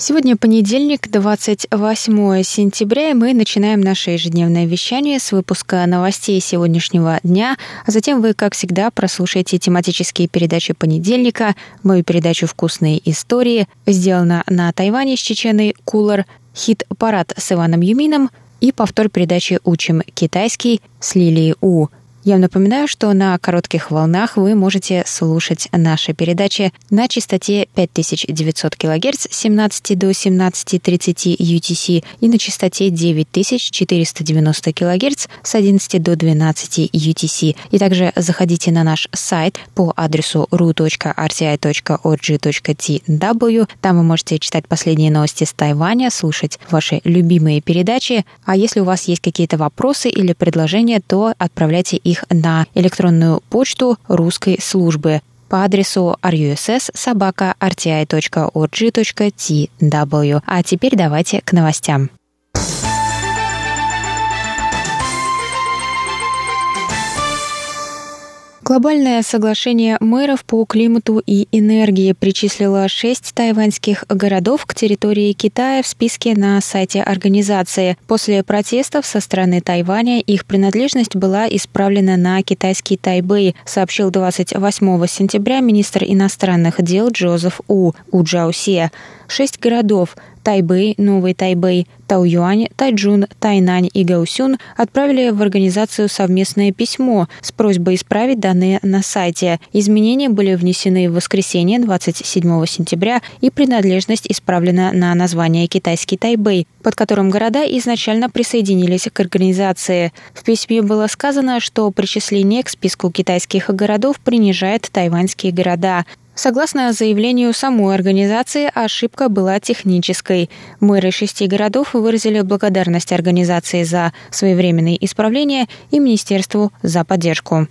Сегодня понедельник, 28 сентября, и мы начинаем наше ежедневное вещание с выпуска новостей сегодняшнего дня, а затем вы, как всегда, прослушаете тематические передачи понедельника, мою передачу «Вкусные истории», сделана на Тайване с Чеченой Кулар, хит-парад с Иваном Юмином и повтор передачи «Учим китайский» с Лилией У – я напоминаю, что на коротких волнах вы можете слушать наши передачи на частоте 5900 кГц с 17 до 17.30 UTC и на частоте 9490 кГц с 11 до 12 UTC. И также заходите на наш сайт по адресу ru.rti.org.tw. Там вы можете читать последние новости с Тайваня, слушать ваши любимые передачи. А если у вас есть какие-то вопросы или предложения, то отправляйте их их на электронную почту русской службы по адресу russ.rti.org.tw. А теперь давайте к новостям. Глобальное соглашение мэров по климату и энергии причислило шесть тайваньских городов к территории Китая в списке на сайте организации. После протестов со стороны Тайваня их принадлежность была исправлена на китайский Тайбэй, сообщил 28 сентября министр иностранных дел Джозеф У. У Джаусе. Шесть городов Тайбэй, Новый Тайбэй, Тауюань, Тайджун, Тайнань и Гаусюн отправили в организацию совместное письмо с просьбой исправить данные на сайте. Изменения были внесены в воскресенье 27 сентября и принадлежность исправлена на название «Китайский Тайбэй», под которым города изначально присоединились к организации. В письме было сказано, что причисление к списку китайских городов принижает тайваньские города. Согласно заявлению самой организации, ошибка была технической. Мэры шести городов выразили благодарность организации за своевременные исправления и Министерству за поддержку.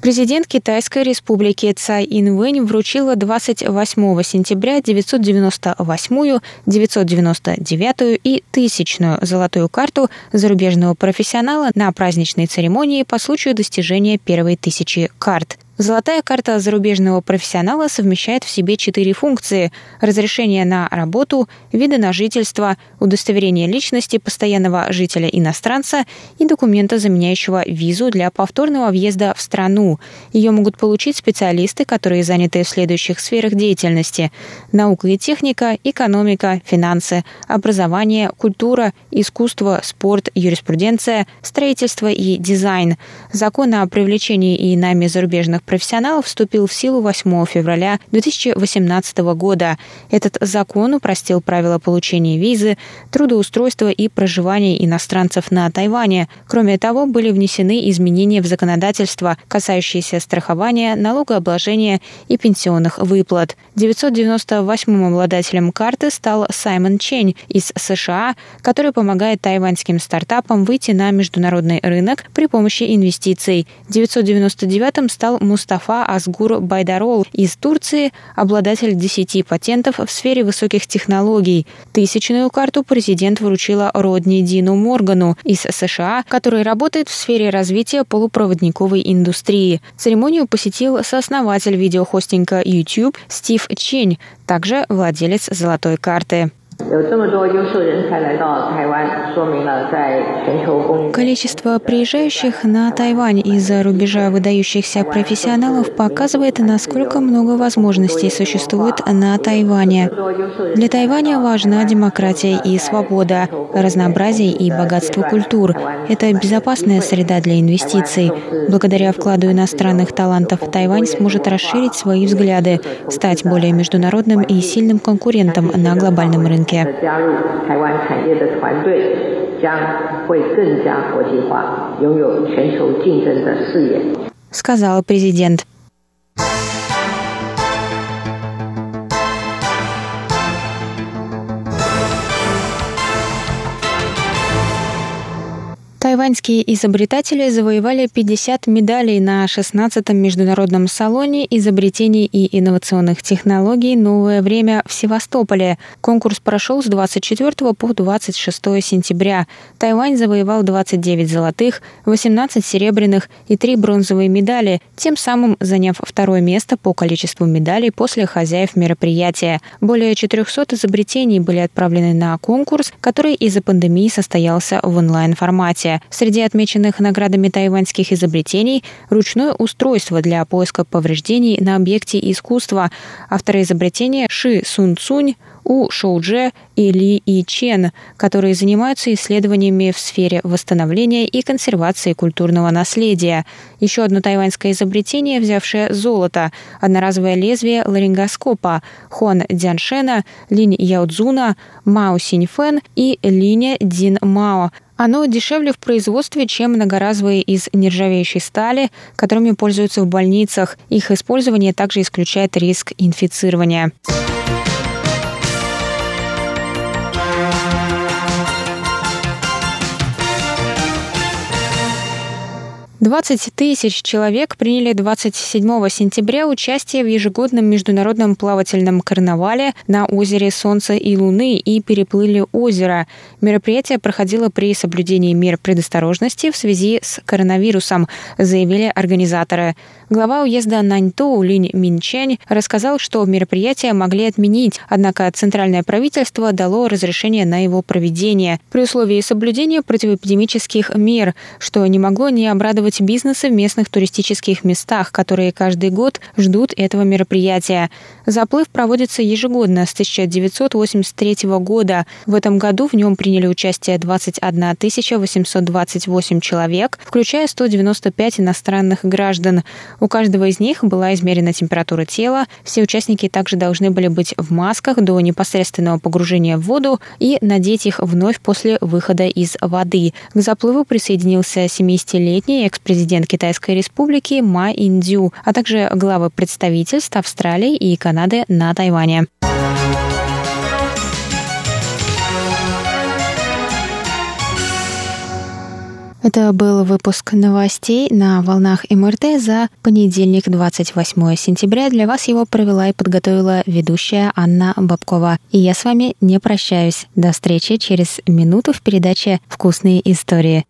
Президент Китайской республики Цай Инвэнь вручила 28 сентября 998, 999 и 1000 золотую карту зарубежного профессионала на праздничной церемонии по случаю достижения первой тысячи карт – Золотая карта зарубежного профессионала совмещает в себе четыре функции – разрешение на работу, виды на жительство, удостоверение личности постоянного жителя-иностранца и документа, заменяющего визу для повторного въезда в страну. Ее могут получить специалисты, которые заняты в следующих сферах деятельности – наука и техника, экономика, финансы, образование, культура, искусство, спорт, юриспруденция, строительство и дизайн. Закон о привлечении и нами зарубежных профессионалов вступил в силу 8 февраля 2018 года. Этот закон упростил правила получения визы, трудоустройства и проживания иностранцев на Тайване. Кроме того, были внесены изменения в законодательство, касающиеся страхования, налогообложения и пенсионных выплат. 998-м обладателем карты стал Саймон Чень из США, который помогает тайваньским стартапам выйти на международный рынок при помощи инвестиций. 999-м стал Мус Мустафа Азгур Байдарол из Турции, обладатель 10 патентов в сфере высоких технологий. Тысячную карту президент вручила Родни Дину Моргану из США, который работает в сфере развития полупроводниковой индустрии. Церемонию посетил сооснователь видеохостинга YouTube Стив Чень, также владелец золотой карты. Количество приезжающих на Тайвань из-за рубежа выдающихся профессионалов показывает, насколько много возможностей существует на Тайване. Для Тайваня важна демократия и свобода, разнообразие и богатство культур. Это безопасная среда для инвестиций. Благодаря вкладу иностранных талантов Тайвань сможет расширить свои взгляды, стать более международным и сильным конкурентом на глобальном рынке рынке. Сказал президент. Тайваньские изобретатели завоевали 50 медалей на 16-м международном салоне изобретений и инновационных технологий «Новое время» в Севастополе. Конкурс прошел с 24 по 26 сентября. Тайвань завоевал 29 золотых, 18 серебряных и 3 бронзовые медали, тем самым заняв второе место по количеству медалей после хозяев мероприятия. Более 400 изобретений были отправлены на конкурс, который из-за пандемии состоялся в онлайн-формате Среди отмеченных наградами тайваньских изобретений – ручное устройство для поиска повреждений на объекте искусства. Авторы изобретения Ши Сун Цунь, у Шоудже и Ли И Чен, которые занимаются исследованиями в сфере восстановления и консервации культурного наследия. Еще одно тайваньское изобретение, взявшее золото – одноразовое лезвие ларингоскопа Хуан Дзяншена, Линь Яодзуна, Мао Синьфэн и Линя Дин Мао – оно дешевле в производстве, чем многоразовые из нержавеющей стали, которыми пользуются в больницах. Их использование также исключает риск инфицирования. 20 тысяч человек приняли 27 сентября участие в ежегодном международном плавательном карнавале на озере Солнца и Луны и переплыли озеро. Мероприятие проходило при соблюдении мер предосторожности в связи с коронавирусом, заявили организаторы. Глава уезда Наньтоу Линь Минчень рассказал, что мероприятие могли отменить, однако центральное правительство дало разрешение на его проведение при условии соблюдения противоэпидемических мер, что не могло не обрадовать поддерживать бизнесы в местных туристических местах, которые каждый год ждут этого мероприятия. Заплыв проводится ежегодно с 1983 года. В этом году в нем приняли участие 21 828 человек, включая 195 иностранных граждан. У каждого из них была измерена температура тела. Все участники также должны были быть в масках до непосредственного погружения в воду и надеть их вновь после выхода из воды. К заплыву присоединился 70-летний экс экс-президент Китайской республики Ма Индю, а также главы представительств Австралии и Канады на Тайване. Это был выпуск новостей на волнах МРТ за понедельник, 28 сентября. Для вас его провела и подготовила ведущая Анна Бабкова. И я с вами не прощаюсь. До встречи через минуту в передаче «Вкусные истории».